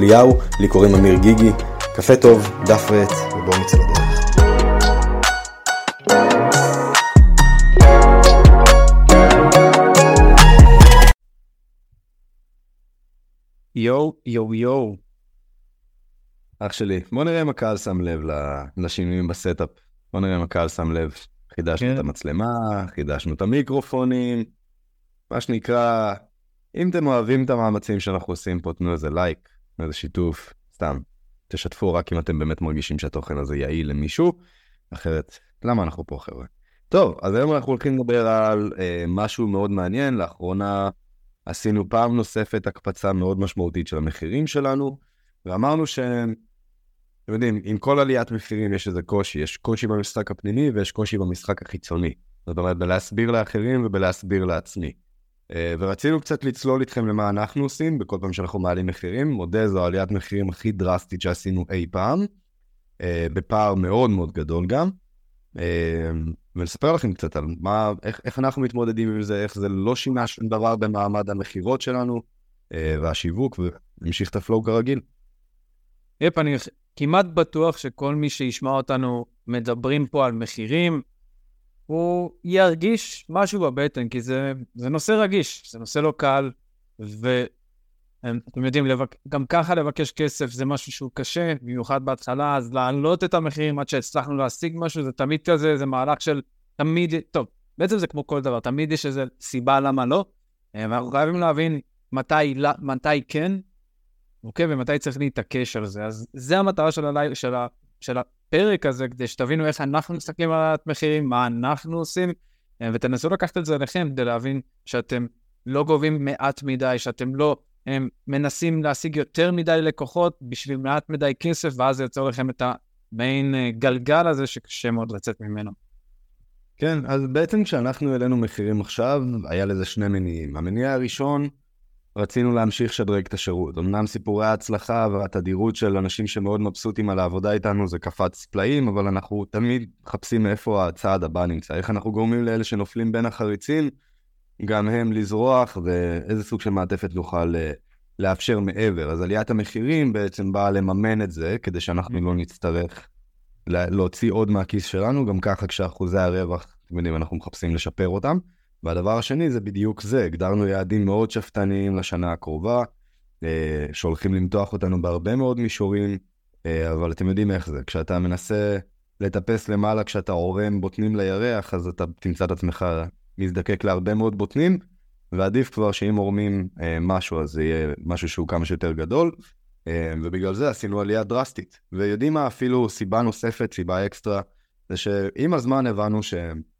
אליהו, לי קוראים אמיר גיגי. קפה טוב, דף ועט, ובואו נצא לדרך. יואו, יואו, יואו. אח שלי, בוא נראה אם הקהל שם לב לשינויים ב setup. בוא נראה אם הקהל שם לב. חידשנו כן. את המצלמה, חידשנו את המיקרופונים, מה שנקרא, אם אתם אוהבים את המאמצים שאנחנו עושים פה, תנו איזה לייק, איזה שיתוף, סתם. תשתפו רק אם אתם באמת מרגישים שהתוכן הזה יעיל למישהו, אחרת, למה אנחנו פה חבר'ה? טוב, אז היום אנחנו הולכים לדבר על אה, משהו מאוד מעניין, לאחרונה עשינו פעם נוספת הקפצה מאוד משמעותית של המחירים שלנו, ואמרנו שהם אתם יודעים, עם כל עליית מחירים יש איזה קושי, יש קושי במשחק הפנימי ויש קושי במשחק החיצוני. זאת אומרת, בלהסביר לאחרים ובלהסביר לעצמי. אה, ורצינו קצת לצלול איתכם למה אנחנו עושים בכל פעם שאנחנו מעלים מחירים. מודה, זו עליית מחירים הכי דרסטית שעשינו אי פעם, אה, בפער מאוד מאוד גדול גם. אה, ולספר לכם קצת על מה, איך, איך אנחנו מתמודדים עם זה, איך זה לא שינה שום דבר במעמד המכירות שלנו והשיווק, ונמשיך את הפלואו כרגיל. יפ, אני כמעט בטוח שכל מי שישמע אותנו מדברים פה על מחירים, הוא ירגיש משהו בבטן, כי זה, זה נושא רגיש, זה נושא לא קל, ואתם יודעים, לבק... גם ככה לבקש כסף זה משהו שהוא קשה, במיוחד בהתחלה, אז להעלות את המחירים עד שהצלחנו להשיג משהו, זה תמיד כזה, זה מהלך של תמיד, טוב, בעצם זה כמו כל דבר, תמיד יש איזו סיבה למה לא, ואנחנו חייבים להבין מתי, מתי כן אוקיי? ומתי צריך להתעקש על זה. אז זה המטרה של, הלי... של, ה... של הפרק הזה, כדי שתבינו איך אנחנו מסתכלים על המחירים, מה אנחנו עושים, אה, ותנסו לקחת את זה אליכם כדי להבין שאתם לא גובים מעט מדי, שאתם לא הם מנסים להשיג יותר מדי לקוחות בשביל מעט מדי כסף, ואז זה יוצר לכם את המעין אה, גלגל הזה שקשה מאוד לצאת ממנו. כן, אז בעצם כשאנחנו העלינו מחירים עכשיו, היה לזה שני מניעים. המניע הראשון, רצינו להמשיך לשדרג את השירות. אמנם סיפורי ההצלחה והתדירות של אנשים שמאוד מבסוטים על העבודה איתנו זה קפץ פלאים, אבל אנחנו תמיד מחפשים מאיפה הצעד הבא נמצא. איך אנחנו גורמים לאלה שנופלים בין החריצים, גם הם לזרוח, ואיזה סוג של מעטפת נוכל אה, לאפשר מעבר. אז עליית המחירים בעצם באה לממן את זה, כדי שאנחנו לא נצטרך להוציא עוד מהכיס שלנו, גם ככה כשאחוזי הרווח, אתם יודעים, אנחנו מחפשים לשפר אותם. והדבר השני זה בדיוק זה, הגדרנו יעדים מאוד שאפתניים לשנה הקרובה, אה, שהולכים למתוח אותנו בהרבה מאוד מישורים, אה, אבל אתם יודעים איך זה, כשאתה מנסה לטפס למעלה, כשאתה עורם בוטנים לירח, אז אתה תמצא את עצמך מזדקק להרבה מאוד בוטנים, ועדיף כבר שאם עורמים אה, משהו, אז זה יהיה משהו שהוא כמה שיותר גדול, ובגלל זה עשינו עלייה דרסטית. ויודעים מה, אפילו סיבה נוספת, סיבה אקסטרה, זה שעם הזמן הבנו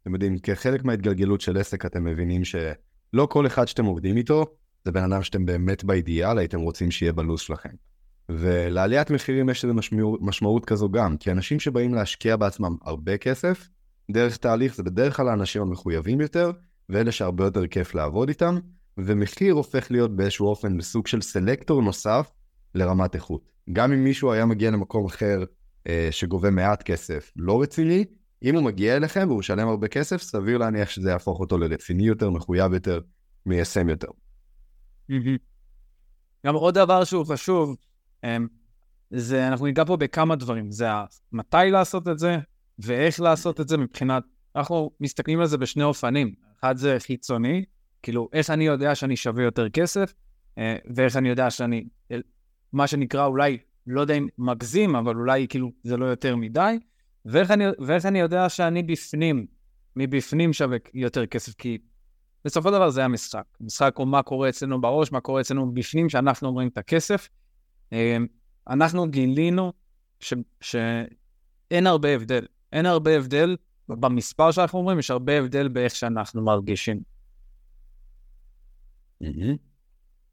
שאתם יודעים, כחלק מההתגלגלות של עסק אתם מבינים שלא כל אחד שאתם עובדים איתו זה בן אדם שאתם באמת באידיאל הייתם רוצים שיהיה בלו"ז שלכם. ולעליית מחירים יש איזו משמעות, כזו גם, כי אנשים שבאים להשקיע בעצמם הרבה כסף, דרך תהליך זה בדרך כלל האנשים המחויבים יותר, ואלה שהרבה יותר כיף לעבוד איתם, ומחיר הופך להיות באיזשהו אופן בסוג של סלקטור נוסף לרמת איכות. גם אם מישהו היה מגיע למקום אחר אה, שגובה מעט כסף לא רציני, אם הוא מגיע אליכם והוא משלם הרבה כסף, סביר להניח שזה יהפוך אותו לרציני יותר, מחויב יותר, מיישם יותר. גם עוד דבר שהוא חשוב, אמ, זה, אנחנו ניגע פה בכמה דברים, זה מתי לעשות את זה ואיך לעשות את זה מבחינת, אנחנו מסתכלים על זה בשני אופנים, אחד זה חיצוני, כאילו איך אני יודע שאני שווה יותר כסף, אה, ואיך אני יודע שאני, מה שנקרא אולי לא יודע אם מגזים, אבל אולי כאילו זה לא יותר מדי. ואיך אני, ואיך אני יודע שאני בפנים, מבפנים שווה יותר כסף? כי בסופו של דבר זה המשחק. המשחק הוא מה קורה אצלנו בראש, מה קורה אצלנו בפנים, שאנחנו אומרים את הכסף. אמ, אנחנו גילינו ש, שאין הרבה הבדל. אין הרבה הבדל במספר שאנחנו אומרים, יש הרבה הבדל באיך שאנחנו מרגישים.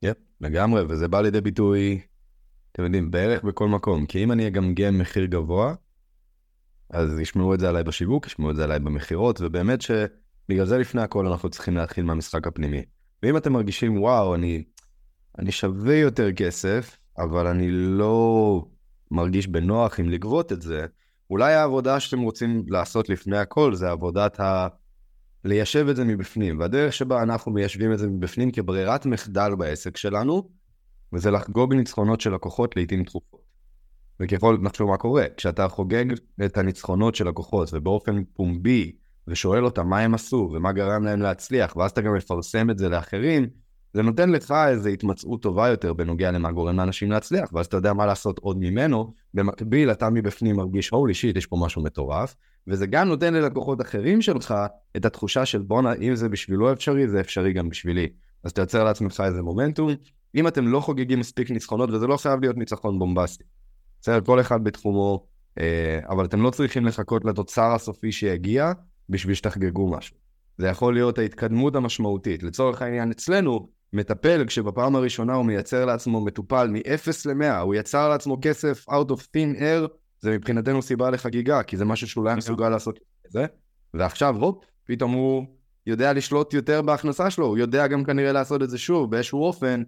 יפ, לגמרי, וזה בא לידי ביטוי אתם יודעים, בערך בכל מקום. כי אם אני אגמגם מחיר גבוה, אז ישמעו את זה עליי בשיווק, ישמעו את זה עליי במכירות, ובאמת שבגלל זה לפני הכל אנחנו צריכים להתחיל מהמשחק הפנימי. ואם אתם מרגישים, וואו, אני, אני שווה יותר כסף, אבל אני לא מרגיש בנוח עם לגבות את זה, אולי העבודה שאתם רוצים לעשות לפני הכל זה עבודת ה... ליישב את זה מבפנים. והדרך שבה אנחנו מיישבים את זה מבפנים כברירת מחדל בעסק שלנו, וזה לחגוג ניצחונות של לקוחות לעיתים תכופות. וככל, נחשוב מה קורה, כשאתה חוגג את הניצחונות של לקוחות ובאופן פומבי, ושואל אותם מה הם עשו ומה גרם להם להצליח, ואז אתה גם מפרסם את זה לאחרים, זה נותן לך איזו התמצאות טובה יותר בנוגע למה גורם לאנשים להצליח, ואז אתה יודע מה לעשות עוד ממנו, במקביל אתה מבפנים מרגיש, הולי שיט, יש פה משהו מטורף, וזה גם נותן ללקוחות אחרים שלך את התחושה של בואנה, אם זה בשבילו אפשרי, זה אפשרי גם בשבילי. אז אתה יוצר לעצמך איזה מומנטום. אם אתם לא חוגגים מספיק ניצחונות, וזה לא חייב להיות ניצחון בומבסטי. בסדר, כל אחד בתחומו, אה, אבל אתם לא צריכים לחכות לתוצר הסופי שיגיע בשביל שתחגגו משהו. זה יכול להיות ההתקדמות המשמעותית. לצורך העניין, אצלנו, מטפל, כשבפעם הראשונה הוא מייצר לעצמו מטופל מ-0 ל-100, הוא יצר לעצמו כסף out of thin air, זה מבחינתנו סיבה לחגיגה, כי זה משהו שהוא לא היה מסוגל לעשות את זה. ועכשיו, הופ, פתאום הוא יודע לשלוט יותר בהכנסה שלו, הוא יודע גם כנראה לעשות את זה שוב, באיזשהו אופן,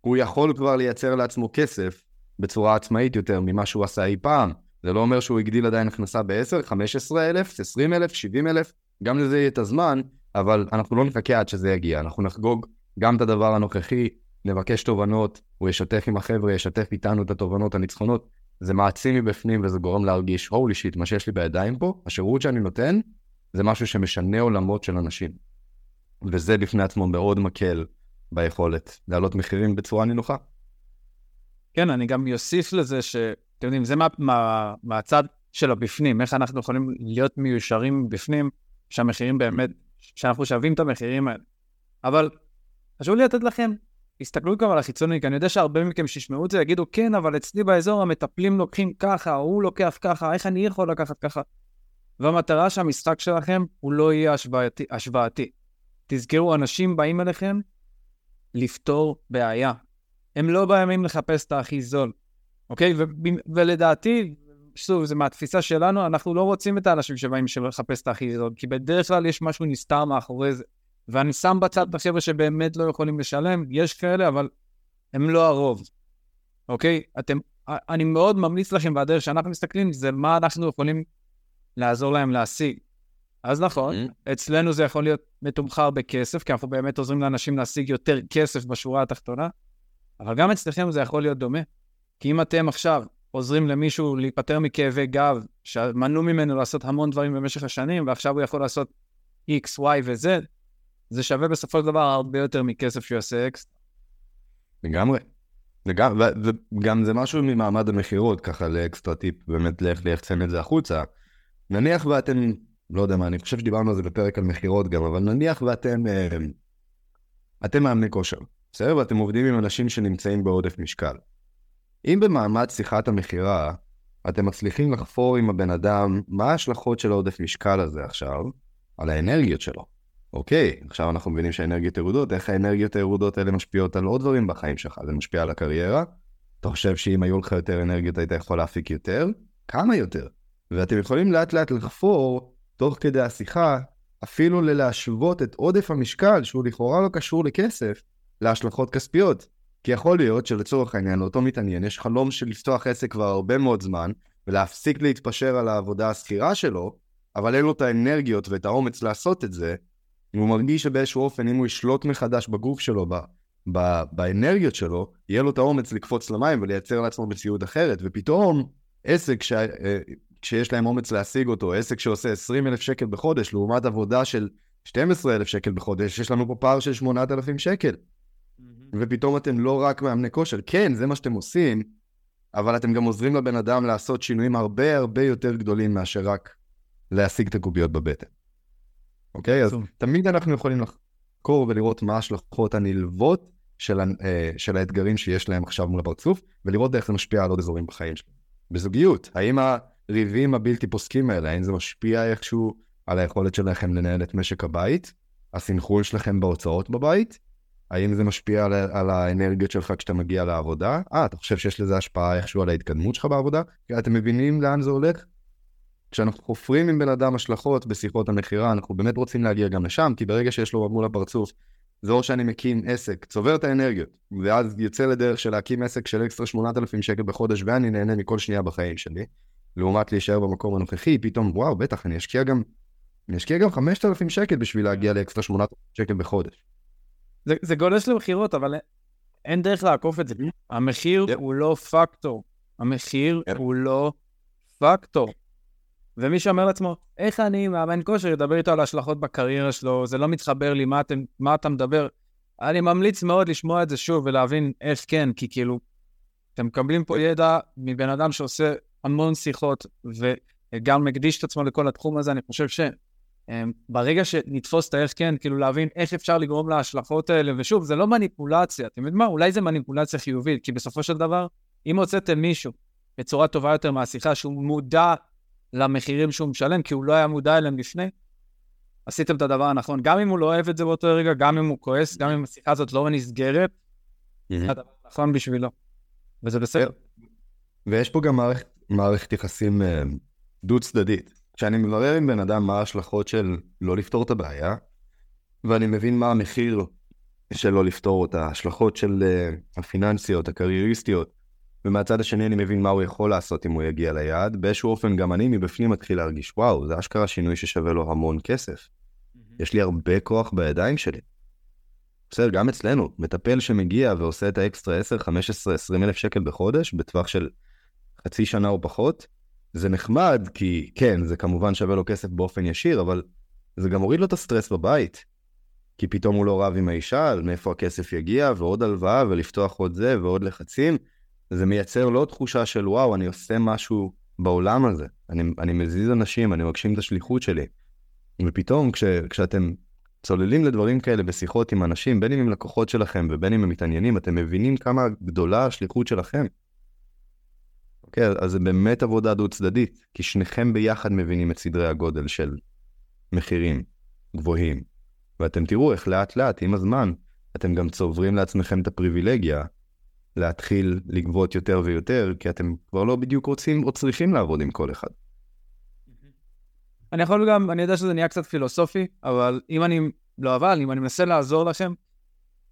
הוא יכול כבר לייצר לעצמו כסף בצורה עצמאית יותר ממה שהוא עשה אי פעם. זה לא אומר שהוא הגדיל עדיין הכנסה ב-10, 15 אלף, 20 אלף, 70 אלף, גם לזה יהיה את הזמן, אבל אנחנו לא נחכה עד שזה יגיע, אנחנו נחגוג גם את הדבר הנוכחי, נבקש תובנות, הוא ישתף עם החבר'ה, ישתף איתנו את התובנות, הניצחונות, זה מעצים מבפנים וזה גורם להרגיש, הולי שיט, מה שיש לי בידיים פה, השירות שאני נותן, זה משהו שמשנה עולמות של אנשים. וזה בפני עצמו מאוד מקל ביכולת להעלות מחירים בצורה נינוחה. כן, אני גם אוסיף לזה ש... אתם יודעים, זה מה, מה, מהצד של הבפנים, איך אנחנו יכולים להיות מיושרים בפנים, שהמחירים באמת, שאנחנו שווים את המחירים האלה. אבל חשוב לי לתת לכם, הסתכלו גם על החיצוני, כי אני יודע שהרבה מכם שישמעו את זה יגידו, כן, אבל אצלי באזור המטפלים לוקחים ככה, הוא לוקח ככה, איך אני יכול לקחת ככה? והמטרה שהמשחק שלכם הוא לא יהיה השוואתי. השוואתי. תזכרו, אנשים באים אליכם לפתור בעיה. הם לא באים לחפש את הכי זול, אוקיי? ו- ולדעתי, שוב, זה מהתפיסה שלנו, אנחנו לא רוצים את האנשים שבאים לחפש את הכי זול, כי בדרך כלל יש משהו נסתר מאחורי זה. ואני שם בצד את החבר'ה שבאמת לא יכולים לשלם, יש כאלה, אבל הם לא הרוב, אוקיי? אתם, אני מאוד ממליץ לכם, והדרך שאנחנו מסתכלים, זה מה אנחנו יכולים לעזור להם להשיג. אז נכון, mm-hmm. אצלנו זה יכול להיות מתומחר בכסף, כי אנחנו באמת עוזרים לאנשים להשיג יותר כסף בשורה התחתונה, אבל גם אצלכם זה יכול להיות דומה. כי אם אתם עכשיו עוזרים למישהו להיפטר מכאבי גב, שמנעו ממנו לעשות המון דברים במשך השנים, ועכשיו הוא יכול לעשות X, Y ו-Z, זה שווה בסופו של דבר הרבה יותר מכסף שהוא יעשה אקסטרה. לגמרי. וגם, וגם זה משהו ממעמד המכירות, ככה לאקסטרה טיפ, באמת לאיך ליחצן את זה החוצה. נניח ואתם, לא יודע מה, אני חושב שדיברנו על זה בפרק על מכירות גם, אבל נניח ואתם, אה, אתם מאמני כושר, בסדר? ואתם עובדים עם אנשים שנמצאים בעודף משקל. אם במעמד שיחת המכירה, אתם מצליחים לחפור עם הבן אדם מה ההשלכות של העודף משקל הזה עכשיו, על האנרגיות שלו. אוקיי, עכשיו אנחנו מבינים שהאנרגיות ירודות, איך האנרגיות הירודות האלה משפיעות על עוד דברים בחיים שלך? זה משפיע על הקריירה? אתה חושב שאם היו לך יותר אנרגיות היית יכול להפיק יותר? כמה יותר? ואתם יכולים לאט לאט לחפור, תוך כדי השיחה, אפילו ללהשוות את עודף המשקל, שהוא לכאורה לא קשור לכסף, להשלכות כספיות. כי יכול להיות שלצורך העניין, לאותו מתעניין, יש חלום של לפתוח עסק כבר הרבה מאוד זמן, ולהפסיק להתפשר על העבודה השכירה שלו, אבל אין לו את האנרגיות ואת האומץ לעשות את זה, הוא מרגיש שבאיזשהו אופן, אם הוא ישלוט מחדש בגוף שלו, ב, ב, באנרגיות שלו, יהיה לו את האומץ לקפוץ למים ולייצר לעצמו מציאות אחרת, ופתאום עסק ש, אה, שיש להם אומץ להשיג אותו, עסק שעושה 20 אלף שקל בחודש, לעומת עבודה של 12 אלף שקל בחודש, יש לנו פה פער של 8,000 שקל. ופתאום אתם לא רק מאמני כושר, כן, זה מה שאתם עושים, אבל אתם גם עוזרים לבן אדם לעשות שינויים הרבה הרבה יותר גדולים מאשר רק להשיג את הקוביות בבטן. אוקיי? אז תמיד אנחנו יכולים לחקור ולראות מה ההשלכות הנלוות של, אה, של האתגרים שיש להם עכשיו מול הפרצוף, ולראות איך זה משפיע על עוד אזורים בחיים שלהם. בזוגיות, האם הריבים הבלתי פוסקים האלה, האם זה משפיע איכשהו על היכולת שלכם לנהל את משק הבית, הסנכרון שלכם בהוצאות בבית, האם זה משפיע על, על האנרגיות שלך כשאתה מגיע לעבודה? אה, אתה חושב שיש לזה השפעה איכשהו על ההתקדמות שלך בעבודה? אתם מבינים לאן זה הולך? כשאנחנו חופרים עם בן אדם השלכות בשיחות המכירה, אנחנו באמת רוצים להגיע גם לשם, כי ברגע שיש לו מול הפרצוף, זה או שאני מקים עסק, צובר את האנרגיות, ואז יוצא לדרך של להקים עסק של אקסטרה 8,000 שקל בחודש, ואני נהנה מכל שנייה בחיים שלי, לעומת להישאר במקום הנוכחי, פתאום, וואו, בטח, אני אשקיע גם, אני אשקיע גם 5,000 שקל בשביל להגיע לאקסטרה 8,000 שקל בחודש. זה, זה גולש למכירות, אבל אין דרך לעקוף את זה. המחיר yep. הוא לא פקטור. המחיר yep. הוא לא פקטור. ומי שאומר לעצמו, איך אני מאמן כושר, ידבר איתו על ההשלכות בקריירה שלו, זה לא מתחבר לי, מה, אתם, מה אתה מדבר? אני ממליץ מאוד לשמוע את זה שוב ולהבין איך כן, כי כאילו, אתם מקבלים פה ידע מבן אדם שעושה המון שיחות וגם מקדיש את עצמו לכל התחום הזה, אני חושב ש... אמ, ברגע שנתפוס את האיך כן, כאילו להבין איך אפשר לגרום להשלכות האלה, ושוב, זה לא מניפולציה, אתם יודעים מה? אולי זה מניפולציה חיובית, כי בסופו של דבר, אם הוצאתם מישהו בצורה טובה יותר מהשיחה, שהוא מודע למחירים שהוא משלם, כי הוא לא היה מודע אליהם לפני, עשיתם את הדבר הנכון. גם אם הוא לא אוהב את זה באותו רגע, גם אם הוא כועס, גם אם השיחה הזאת לא נסגרת, זה הדבר הנכון בשבילו. וזה בסדר. ויש פה גם מערכת, יחסים אה, דו-צדדית. כשאני מברר עם בן אדם מה ההשלכות של לא לפתור את הבעיה, ואני מבין מה המחיר של לא לפתור אותה, ההשלכות של uh, הפיננסיות, הקרייריסטיות, ומהצד השני אני מבין מה הוא יכול לעשות אם הוא יגיע ליעד, באיזשהו אופן גם אני מבפנים מתחיל להרגיש, וואו, זה אשכרה שינוי ששווה לו המון כסף. Mm-hmm. יש לי הרבה כוח בידיים שלי. בסדר, גם אצלנו, מטפל שמגיע ועושה את האקסטרה 10, 15, 20 אלף שקל בחודש, בטווח של חצי שנה או פחות, זה נחמד, כי כן, זה כמובן שווה לו כסף באופן ישיר, אבל זה גם מוריד לו את הסטרס בבית. כי פתאום הוא לא רב עם האישה על מאיפה הכסף יגיע, ועוד הלוואה, ולפתוח עוד זה, ועוד לחצים. זה מייצר לו תחושה של וואו, אני עושה משהו בעולם הזה. אני, אני מזיז אנשים, אני מגשים את השליחות שלי. ופתאום כש, כשאתם צוללים לדברים כאלה בשיחות עם אנשים, בין אם הם לקוחות שלכם ובין אם הם מתעניינים, אתם מבינים כמה גדולה השליחות שלכם. אוקיי, אז זה באמת עבודה דו-צדדית, כי שניכם ביחד מבינים את סדרי הגודל של מחירים גבוהים. ואתם תראו איך לאט לאט, עם הזמן, אתם גם צוברים לעצמכם את הפריבילגיה להתחיל לגבות יותר ויותר, כי אתם כבר לא בדיוק רוצים או צריכים לעבוד עם כל אחד. אני יכול גם, אני יודע שזה נהיה קצת פילוסופי, אבל אם אני, לא אבל, אם אני מנסה לעזור לכם,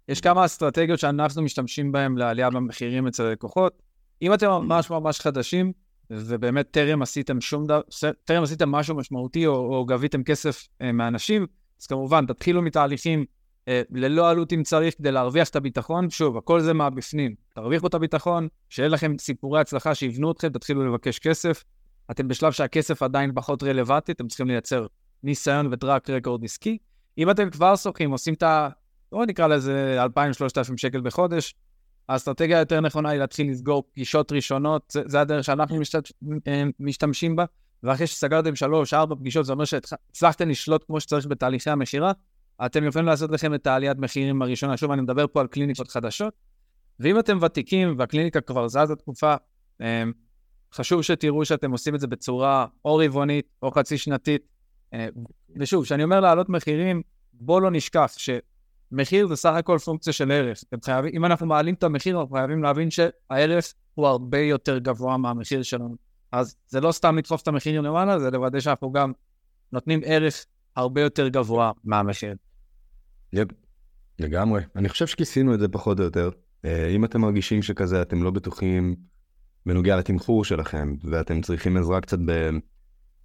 יש כמה אסטרטגיות שאנחנו משתמשים בהן לעלייה במחירים אצל הלקוחות. אם אתם ממש ממש חדשים, ובאמת טרם עשיתם שום דבר, טרם עשיתם משהו משמעותי או, או גביתם כסף אה, מאנשים, אז כמובן, תתחילו מתהליכים אה, ללא עלות אם צריך כדי להרוויח את הביטחון. שוב, הכל זה מהבפנים. תרוויחו את הביטחון, שיהיה לכם סיפורי הצלחה שיבנו אתכם, תתחילו לבקש כסף. אתם בשלב שהכסף עדיין פחות רלוונטי, אתם צריכים לייצר ניסיון וטראק רקורד עסקי. אם אתם כבר שוחים, עושים את ה... בואו נקרא לזה 2,000-3,000 שקל בחודש, האסטרטגיה היותר נכונה היא להתחיל לסגור פגישות ראשונות, זה, זה הדרך שאנחנו משתמש, אה, משתמשים בה, ואחרי שסגרתם שלוש, ארבע פגישות, זה אומר שהצלחתם לשלוט כמו שצריך בתהליכי המכירה, אתם יכולים לעשות לכם את העליית מחירים הראשונה. שוב, אני מדבר פה על קליניקות חדשות, ואם אתם ותיקים והקליניקה כבר זזה תקופה, אה, חשוב שתראו שאתם עושים את זה בצורה או רבעונית או חצי שנתית. אה, ושוב, כשאני אומר להעלות מחירים, בואו לא נשכח ש... מחיר זה סך הכל פונקציה של ערך. אתם חייבים, אם אנחנו מעלים את המחיר, אנחנו חייבים להבין שהערך הוא הרבה יותר גבוה מהמחיר שלנו. אז זה לא סתם לדחוף את המחיר למעלה, זה לוודא שאנחנו גם נותנים ערך הרבה יותר גבוה מהמחיר. יפ, לגמרי. אני חושב שכיסינו את זה פחות או יותר. אה, אם אתם מרגישים שכזה אתם לא בטוחים בנוגע לתמחור שלכם, ואתם צריכים עזרה קצת ב...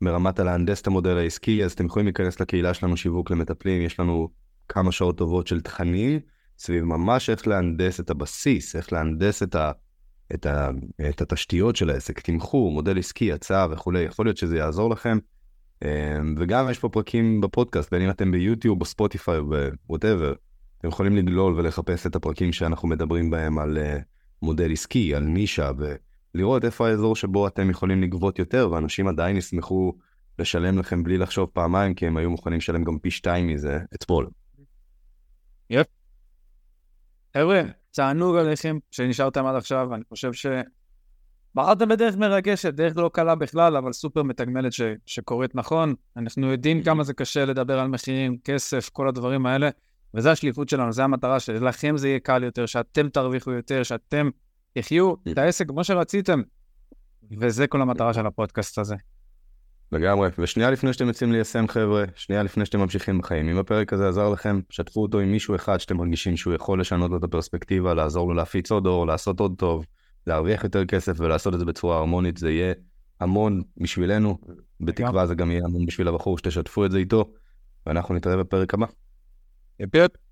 ברמת הלהנדס את המודל העסקי, אז אתם יכולים להיכנס לקהילה שלנו שיווק למטפלים, יש לנו כמה שעות טובות של תכנים סביב ממש איך להנדס את הבסיס, איך להנדס את, ה, את, ה, את התשתיות של העסק, תמחור, מודל עסקי, הצעה וכולי, יכול להיות שזה יעזור לכם. אמ, וגם יש פה פרקים בפודקאסט, בין אם אתם ביוטיוב, בספוטיפיי ו whatever, אתם יכולים לגלול ולחפש את הפרקים שאנחנו מדברים בהם על אה, מודל עסקי, על נישה, ולראות איפה האזור שבו אתם יכולים לגבות יותר, ואנשים עדיין ישמחו לשלם לכם בלי לחשוב פעמיים, כי הם היו מוכנים לשלם גם פי שתיים מזה אתמול. יפ. חבר'ה, תענוג עליכם שנשארתם עד עכשיו, אני חושב ש... בחרתם בדרך מרגשת, דרך לא קלה בכלל, אבל סופר מתגמלת ש... שקורית נכון. אנחנו יודעים כמה זה קשה לדבר על מחירים, כסף, כל הדברים האלה. וזו השליחות שלנו, זו המטרה שלכם זה יהיה קל יותר, שאתם תרוויחו יותר, שאתם תחיו את העסק כמו שרציתם. וזה כל המטרה של הפודקאסט הזה. לגמרי, ושנייה לפני שאתם יוצאים ליישם חבר'ה, שנייה לפני שאתם ממשיכים בחיים, אם הפרק הזה עזר לכם, שתפו אותו עם מישהו אחד שאתם מרגישים שהוא יכול לשנות לו את הפרספקטיבה, לעזור לו להפיץ עוד אור, לעשות עוד טוב, להרוויח יותר כסף ולעשות את זה בצורה הרמונית, זה יהיה המון בשבילנו, בתקווה זה גם יהיה המון בשביל הבחור שתשתפו את זה איתו, ואנחנו נתראה בפרק הבא. יפ יפ.